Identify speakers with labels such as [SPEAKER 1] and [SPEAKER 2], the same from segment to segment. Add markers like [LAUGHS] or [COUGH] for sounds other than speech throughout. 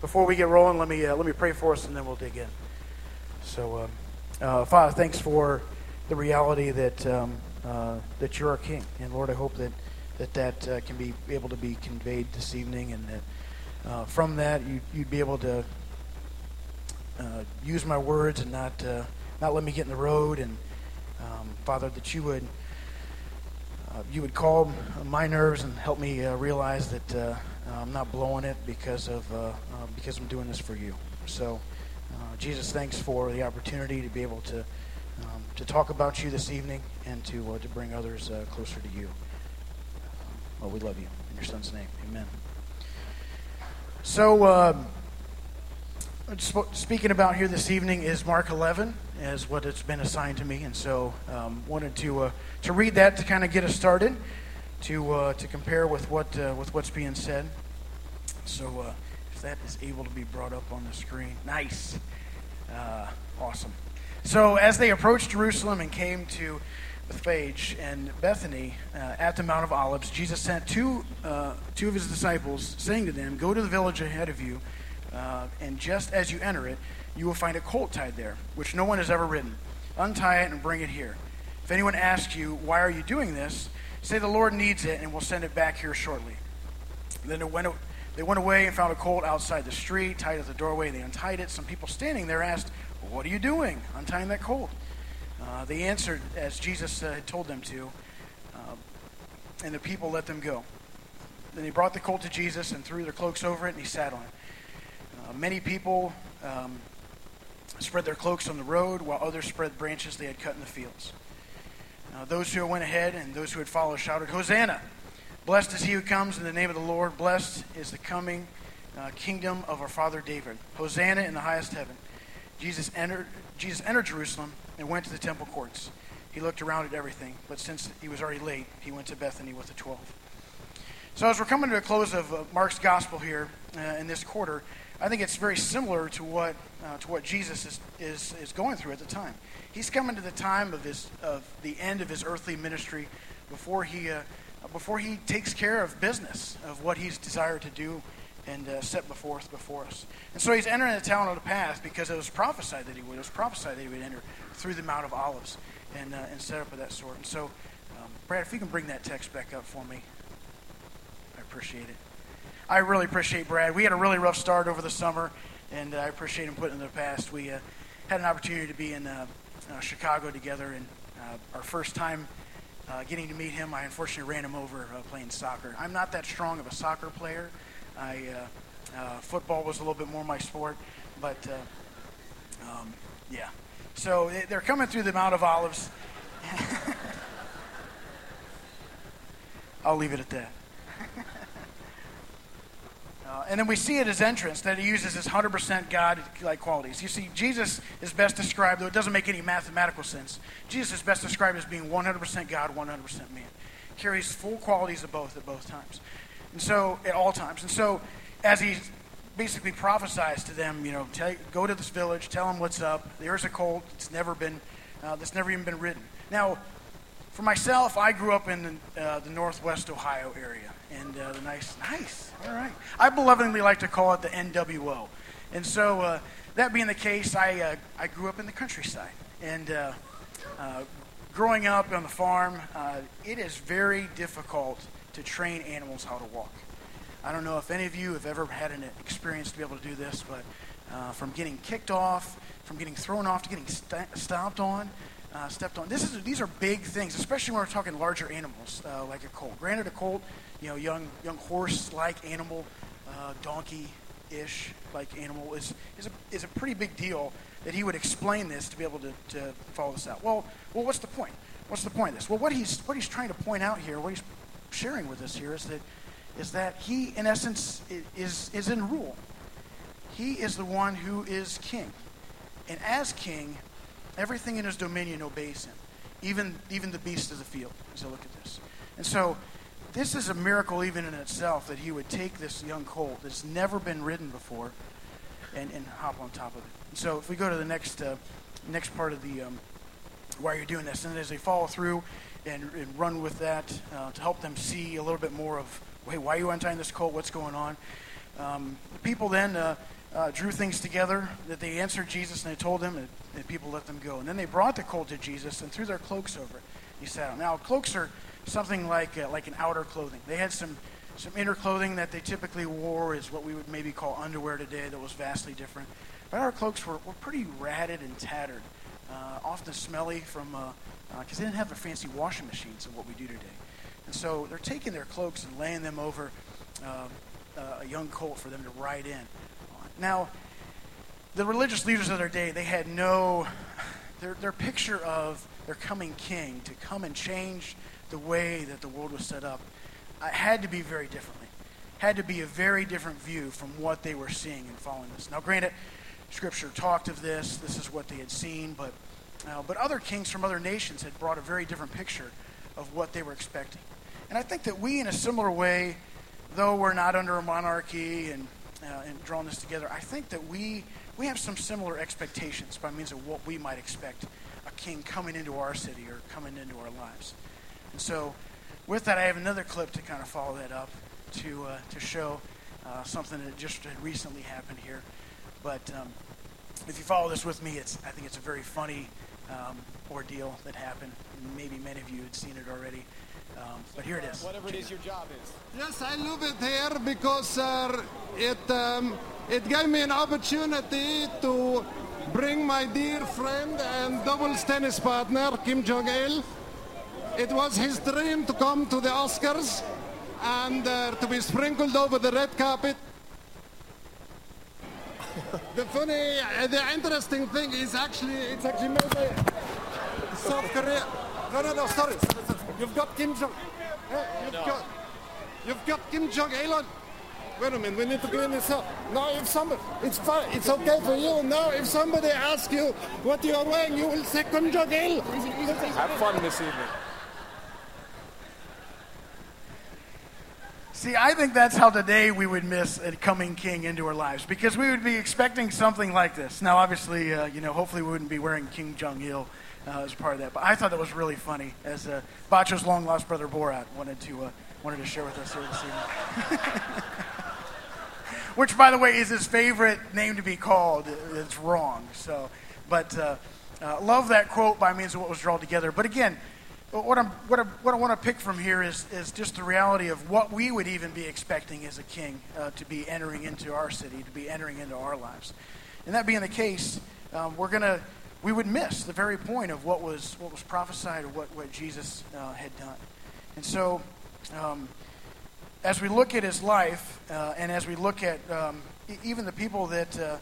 [SPEAKER 1] before we get rolling, let me uh, let me pray for us, and then we'll dig in. So, um, uh, Father, thanks for the reality that um, uh, that you're our King, and Lord, I hope that that that uh, can be able to be conveyed this evening, and that uh, from that you, would be able to use my words and not not let me get in the road, and um, Father, that you would you would calm my nerves and help me realize that uh, I'm not blowing it because of uh, uh, because I'm doing this for you. So, uh, Jesus, thanks for the opportunity to be able to um, to talk about you this evening and to to bring others closer to you. well, we love you in your Son's name, Amen. So. Um, speaking about here this evening is Mark 11, as what it's been assigned to me, and so um, wanted to uh, to read that to kind of get us started, to uh, to compare with what uh, with what's being said. So uh, if that is able to be brought up on the screen, nice, uh, awesome. So as they approached Jerusalem and came to Bethphage and Bethany uh, at the Mount of Olives, Jesus sent two two of his disciples, saying to them, "Go to the village ahead of you." Uh, and just as you enter it, you will find a colt tied there, which no one has ever ridden. Untie it and bring it here. If anyone asks you, Why are you doing this? say the Lord needs it, and we'll send it back here shortly. Then it went, they went away and found a colt outside the street, tied at the doorway. They untied it. Some people standing there asked, What are you doing, untying that colt? Uh, they answered as Jesus uh, had told them to, uh, and the people let them go. Then they brought the colt to Jesus and threw their cloaks over it, and he sat on it. Uh, many people um, spread their cloaks on the road, while others spread branches they had cut in the fields. Those who went ahead and those who had followed shouted, Hosanna! Blessed is he who comes in the name of the Lord. Blessed is the coming uh, kingdom of our father David. Hosanna in the highest heaven. Jesus entered, Jesus entered Jerusalem and went to the temple courts. He looked around at everything, but since he was already late, he went to Bethany with the twelve. So, as we're coming to a close of uh, Mark's gospel here uh, in this quarter, I think it's very similar to what, uh, to what Jesus is, is, is going through at the time. He's coming to the time of, his, of the end of his earthly ministry before he, uh, before he takes care of business, of what he's desired to do and uh, set before, before us. And so he's entering the town on the path because it was prophesied that he would. It was prophesied that he would enter through the Mount of Olives and, uh, and set up of that sort. And so, um, Brad, if you can bring that text back up for me, I appreciate it. I really appreciate Brad. We had a really rough start over the summer, and uh, I appreciate him putting in the past. We uh, had an opportunity to be in uh, Chicago together, and our first time uh, getting to meet him, I unfortunately ran him over playing soccer. I'm not that strong of a soccer player. I football was a little bit more my sport, but um, yeah. So they're coming through the Mount of Olives. [LAUGHS] I'll leave it at that. [LAUGHS] Uh, and then we see at his entrance that he uses his 100% God like qualities. You see, Jesus is best described, though it doesn't make any mathematical sense, Jesus is best described as being 100% God, 100% man. Carries full qualities of both at both times. And so, at all times. And so, as he basically prophesies to them, you know, tell, go to this village, tell them what's up. There's a colt. It's never been, uh, that's never even been ridden. Now, for myself, I grew up in the, uh, the Northwest Ohio area and uh, the nice, nice, all right. I belovingly like to call it the NWO. And so, uh, that being the case, I, uh, I grew up in the countryside. And uh, uh, growing up on the farm, uh, it is very difficult to train animals how to walk. I don't know if any of you have ever had an experience to be able to do this, but from getting kicked off, from getting thrown off to getting st- stomped on, uh, stepped on. This is, these are big things, especially when we're talking larger animals uh, like a colt. Granted, a colt you know, young young horse-like animal, uh, donkey-ish like animal is is a, is a pretty big deal that he would explain this to be able to, to follow this out. Well, well, what's the point? What's the point of this? Well, what he's what he's trying to point out here, what he's sharing with us here, is that is that he, in essence, is is in rule. He is the one who is king, and as king, everything in his dominion obeys him, even even the beasts of the field. As I look at this, and so this is a miracle even in itself that he would take this young colt that's never been ridden before and, and hop on top of it. And so if we go to the next uh, next part of the um, why you're doing this, and as they follow through and, and run with that uh, to help them see a little bit more of, hey, why are you untying this colt? What's going on? Um, people then uh, uh, drew things together that they answered Jesus and they told him, and, and people let them go. And then they brought the colt to Jesus and threw their cloaks over it. He sat on. Now, cloaks are something like, uh, like an outer clothing. They had some, some inner clothing that they typically wore, is what we would maybe call underwear today, that was vastly different. But our cloaks were, were pretty ratted and tattered, uh, often smelly from, because uh, uh, they didn't have the fancy washing machines of what we do today. And so they're taking their cloaks and laying them over uh, a young colt for them to ride in. Now, the religious leaders of their day, they had no, their, their picture of their coming king to come and change the way that the world was set up uh, had to be very differently. Had to be a very different view from what they were seeing and following this. Now, granted, Scripture talked of this. This is what they had seen, but uh, but other kings from other nations had brought a very different picture of what they were expecting. And I think that we, in a similar way, though we're not under a monarchy and uh, and drawing this together, I think that we we have some similar expectations by means of what we might expect a king coming into our city or coming into our lives. And so, with that, I have another clip to kind of follow that up to uh, to show uh, something that just had recently happened here. But um, if you follow this with me, it's I think it's a very funny um, ordeal that happened. Maybe many of you had seen it already. Um, but here it is.
[SPEAKER 2] Whatever it is your job is.
[SPEAKER 3] Yes, I love it here because uh, it um, it gave me an opportunity to bring my dear friend and doubles tennis partner Kim Jong Il. It was his dream to come to the Oscars and uh, to be sprinkled over the red carpet. [LAUGHS] the funny, uh, the interesting thing is actually it's actually made by South Korea. No, no, no, sorry. You've got Kim Jong. Eh, you've no. got. You've got Kim Jong Il. Wait a minute. We need to clean this up. Now, if somebody, it's fine. It's okay for you. Now, if somebody asks you what you are wearing, you will say Kim Jong Il.
[SPEAKER 2] Have fun this evening.
[SPEAKER 1] See, I think that's how today we would miss a coming king into our lives because we would be expecting something like this. Now, obviously, uh, you know, hopefully we wouldn't be wearing Kim Jong Il uh, as part of that. But I thought that was really funny as uh, Bacho's long lost brother Borat wanted to uh, wanted to share with us here this evening. [LAUGHS] Which, by the way, is his favorite name to be called. It's wrong. So, but uh, uh, love that quote by means of what was drawn together. But again, what, I'm, what, I, what I want to pick from here is, is just the reality of what we would even be expecting as a king uh, to be entering into our city, to be entering into our lives. And that being the case, um, we're going to we would miss the very point of what was, what was prophesied or what, what Jesus uh, had done. And so, um, as we look at his life, uh, and as we look at um, even the people that, uh,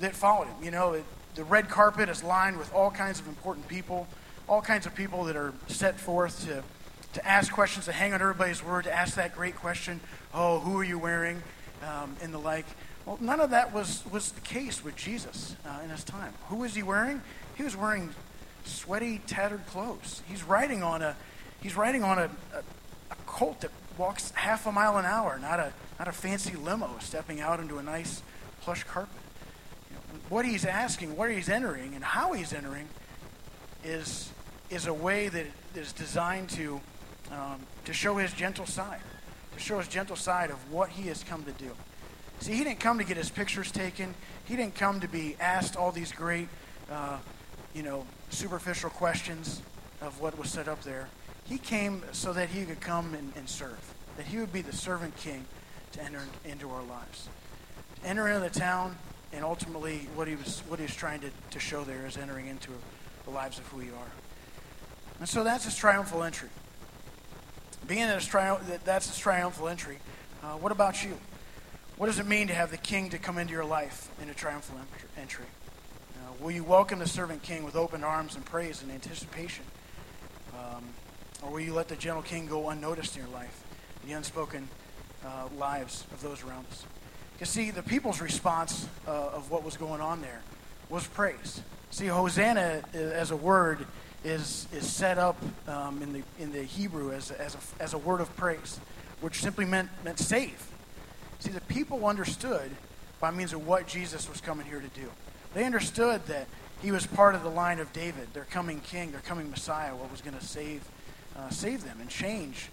[SPEAKER 1] that followed him, you know, it, the red carpet is lined with all kinds of important people, all kinds of people that are set forth to, to ask questions, to hang on everybody's word, to ask that great question, oh, who are you wearing, um, and the like. Well, none of that was, was the case with Jesus uh, in his time. Who was he wearing? He was wearing sweaty, tattered clothes. He's riding on a, he's riding on a, a, a colt that walks half a mile an hour, not a, not a fancy limo stepping out into a nice plush carpet. You know, what he's asking, where he's entering, and how he's entering is, is a way that is designed to, um, to show his gentle side, to show his gentle side of what he has come to do. See, he didn't come to get his pictures taken. He didn't come to be asked all these great, uh, you know, superficial questions of what was set up there. He came so that he could come and, and serve, that he would be the servant king to enter into our lives. To enter into the town, and ultimately what he was, what he was trying to, to show there is entering into the lives of who we are. And so that's his triumphal entry. Being that, tri- that that's his triumphal entry, uh, what about you? What does it mean to have the king to come into your life in a triumphal entry? Uh, will you welcome the servant king with open arms and praise and anticipation? Um, or will you let the gentle king go unnoticed in your life, the unspoken uh, lives of those around us? You see, the people's response uh, of what was going on there was praise. See, Hosanna uh, as a word is, is set up um, in, the, in the Hebrew as, as, a, as a word of praise, which simply meant, meant save. See, the people understood by means of what Jesus was coming here to do. They understood that he was part of the line of David, their coming king, their coming Messiah, what was going to save, uh, save them and change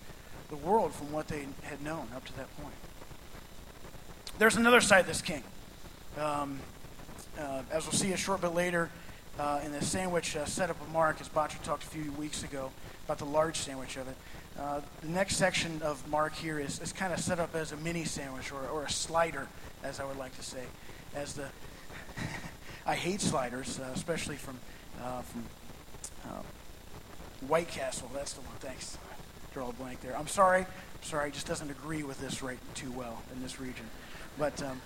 [SPEAKER 1] the world from what they had known up to that point. there's another side of this king. Um, uh, as we'll see a short bit later uh, in the sandwich uh, setup of Mark, as Batra talked a few weeks ago about the large sandwich of it. Uh, the next section of Mark here is, is kind of set up as a mini sandwich or, or a slider, as I would like to say. As the [LAUGHS] I hate sliders, uh, especially from uh, from White Castle. That's the one. Thanks. Draw a blank there. I'm sorry. I'm sorry. It just doesn't agree with this right too well in this region. But um,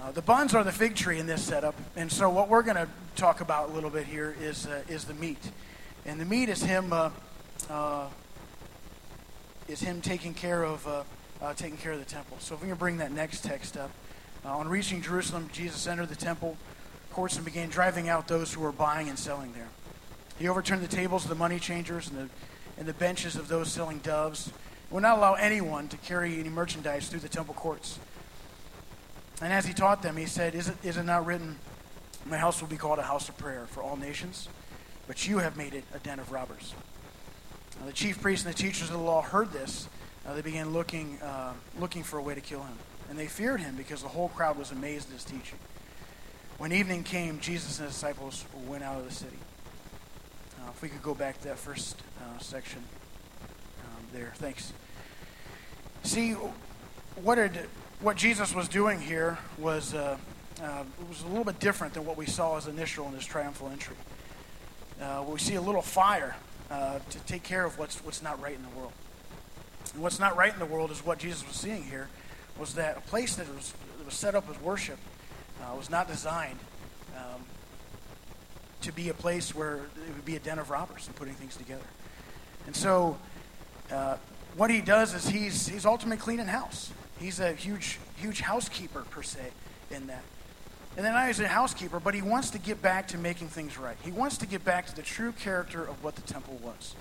[SPEAKER 1] uh, the buns are the fig tree in this setup, and so what we're going to talk about a little bit here is uh, is the meat, and the meat is him uh, uh is him taking care of uh, uh, taking care of the temple. So if we can bring that next text up, on reaching Jerusalem, Jesus entered the temple courts and began driving out those who were buying and selling there. He overturned the tables of the money changers and the and the benches of those selling doves. Would not allow anyone to carry any merchandise through the temple courts. And as he taught them, he said, Is it, is it not written, My house will be called a house of prayer for all nations? But you have made it a den of robbers. Now, the chief priests and the teachers of the law heard this. Uh, they began looking, uh, looking for a way to kill him. And they feared him because the whole crowd was amazed at his teaching. When evening came, Jesus and his disciples went out of the city. Uh, if we could go back to that first uh, section um, there. Thanks. See, what did what Jesus was doing here was, uh, uh, was a little bit different than what we saw as initial in his triumphal entry. Uh, we see a little fire uh, to take care of what's, what's not right in the world. And what's not right in the world is what Jesus was seeing here was that a place that was, that was set up as worship uh, was not designed um, to be a place where it would be a den of robbers and putting things together. And so uh, what he does is he's, he's ultimately cleaning house. He's a huge, huge housekeeper, per se, in that. And then not only a housekeeper, but he wants to get back to making things right. He wants to get back to the true character of what the temple was.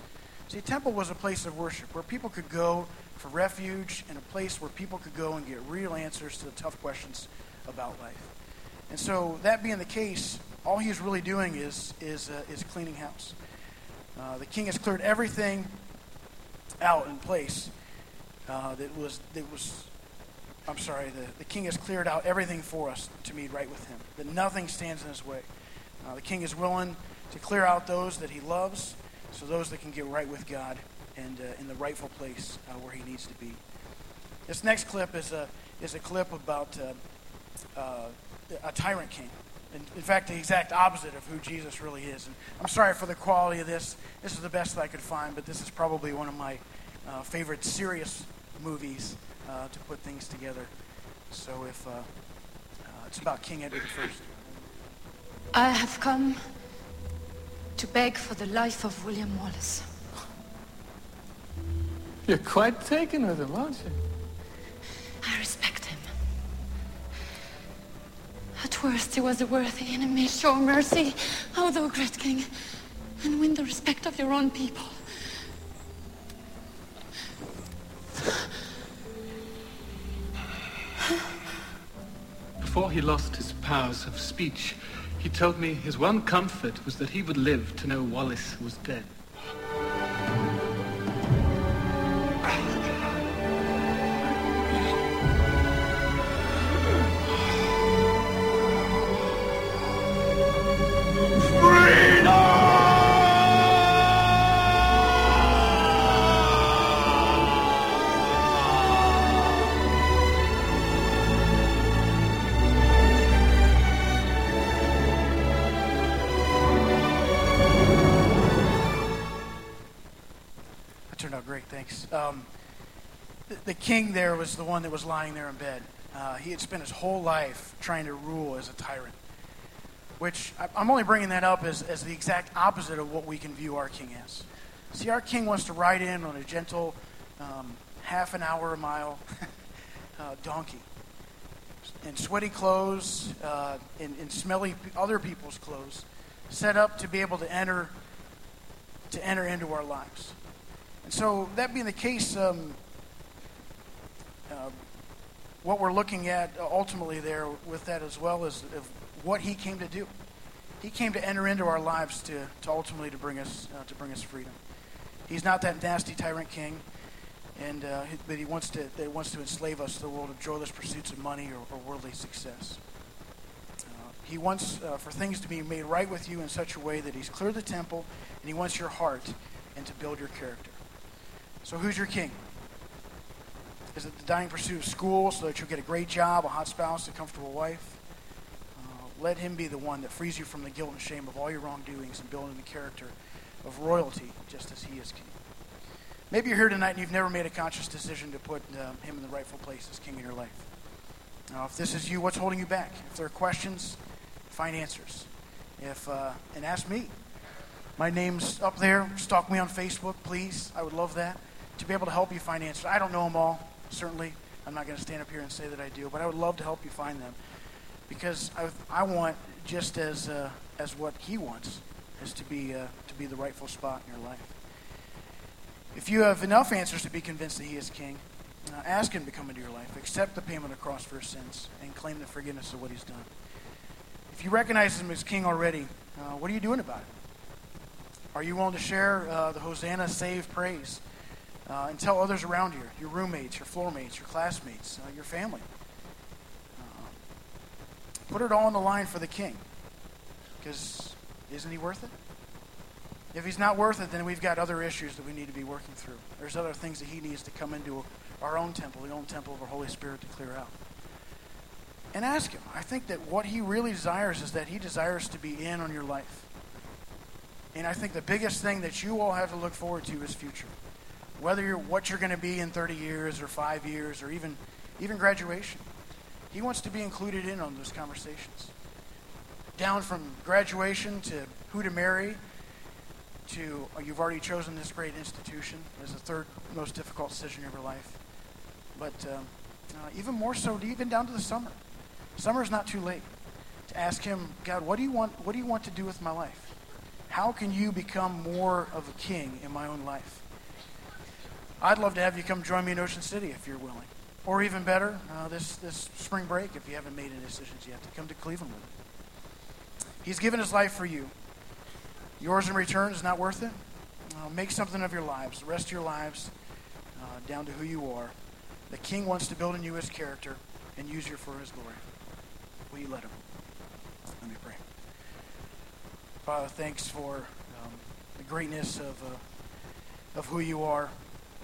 [SPEAKER 1] See, temple was a place of worship where people could go for refuge and a place where people could go and get real answers to the tough questions about life. And so, that being the case, all he's really doing is, is, uh, is cleaning house. Uh, the king has cleared everything out in place uh, that was that was I'm sorry, the, the king has cleared out everything for us to meet right with him, that nothing stands in his way. Uh, the king is willing to clear out those that he loves, so those that can get right with God and uh, in the rightful place uh, where he needs to be. This next clip is a, is a clip about uh, uh, a tyrant king. In, in fact, the exact opposite of who Jesus really is. And I'm sorry for the quality of this. This is the best that I could find, but this is probably one of my uh, favorite serious movies uh, to put things together. So if uh, uh, it's about King Edward I.
[SPEAKER 4] I have come to beg for the life of William Wallace.
[SPEAKER 5] You're quite taken with him, aren't you?
[SPEAKER 4] I respect him. At worst, he was a worthy enemy. Show mercy, O thou great king, and win the respect of your own people.
[SPEAKER 5] Before he lost his powers of speech, he told me his one comfort was that he would live to know Wallace was dead.
[SPEAKER 1] King there was the one that was lying there in bed. Uh, he had spent his whole life trying to rule as a tyrant. Which I'm only bringing that up as, as the exact opposite of what we can view our king as. See, our king wants to ride in on a gentle, um, half an hour a mile [LAUGHS] uh, donkey in sweaty clothes, uh, in, in smelly other people's clothes, set up to be able to enter to enter into our lives. And so, that being the case, um, uh, what we're looking at ultimately there with that as well is what he came to do. He came to enter into our lives to, to ultimately to bring us uh, to bring us freedom. He's not that nasty tyrant king. and uh, that he wants to that wants to enslave us to the world of joyless pursuits of money or, or worldly success. Uh, he wants uh, for things to be made right with you in such a way that he's cleared the temple, and he wants your heart and to build your character. So, who's your king? Is it the dying pursuit of school so that you'll get a great job, a hot spouse, a comfortable wife? Uh, let him be the one that frees you from the guilt and shame of all your wrongdoings and building the character of royalty, just as he is king. Maybe you're here tonight and you've never made a conscious decision to put uh, him in the rightful place as king in your life. Now, if this is you, what's holding you back? If there are questions, find answers. If uh, and ask me. My name's up there. Stalk me on Facebook, please. I would love that to be able to help you find answers. I don't know them all, certainly. I'm not going to stand up here and say that I do, but I would love to help you find them because I, I want just as uh, as what he wants is to be uh, to be the rightful spot in your life. If you have enough answers to be convinced that he is king, uh, ask him to come into your life, accept the payment of the cross for his sins, and claim the forgiveness of what he's done. If you recognize him as king already, uh, what are you doing about it? Are you willing to share uh, the Hosanna save praise uh, and tell others around you, your roommates, your floor mates, your classmates, uh, your family? Uh, put it all on the line for the king. Because isn't he worth it? If he's not worth it, then we've got other issues that we need to be working through. There's other things that he needs to come into our own temple, the own temple of our Holy Spirit to clear out. And ask him. I think that what he really desires is that he desires to be in on your life. And I think the biggest thing that you all have to look forward to is future. Whether you're what you're going to be in 30 years or 5 years or even even graduation. He wants to be included in on those conversations. Down from graduation to who to marry to uh, you've already chosen this great institution as the third most difficult decision of your life. But um, uh, even more so, even down to the summer. Summer is not too late to ask Him, God, what do you want? What do you want to do with my life? How can you become more of a king in my own life? I'd love to have you come join me in Ocean City if you're willing. Or even better, uh, this, this spring break, if you haven't made any decisions yet, to come to Cleveland with. He's given his life for you. Yours in return is not worth it. Uh, make something of your lives, the rest of your lives, uh, down to who you are. The King wants to build in you his character and use you for his glory. Will you let him? Let me pray. Father, thanks for um, the greatness of, uh, of who you are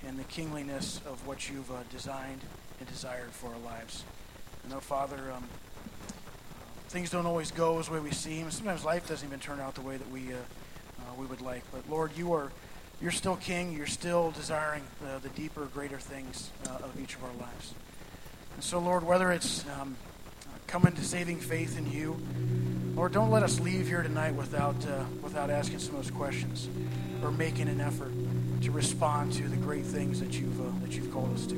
[SPEAKER 1] and the kingliness of what you've uh, designed and desired for our lives. I know, Father, um, things don't always go as way we seem. Sometimes life doesn't even turn out the way that we uh, uh, we would like. But Lord, you are you're still King. You're still desiring the, the deeper, greater things uh, of each of our lives. And so, Lord, whether it's um, coming to saving faith in you, Lord, don't let us leave here tonight without uh, without asking some of those questions or making an effort to respond to the great things that you've uh, that you've called us to.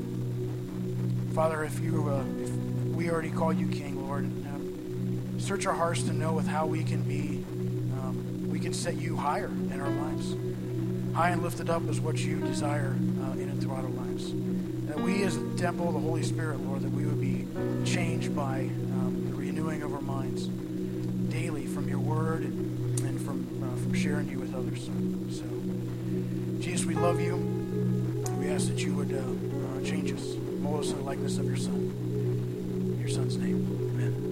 [SPEAKER 1] Father, if you uh, if we already call you King, Lord, search our hearts to know with how we can be um, we can set you higher in our lives. High and lifted up is what you desire uh, in and throughout our lives. That we, as the temple of the Holy Spirit, Lord, that we would be changed by um, the renewing of our minds daily from your word and from uh, from sharing you with others. So, Jesus, we love you. We ask that you would uh, uh, change us, mold us in the likeness of your Son. In your Son's name, Amen.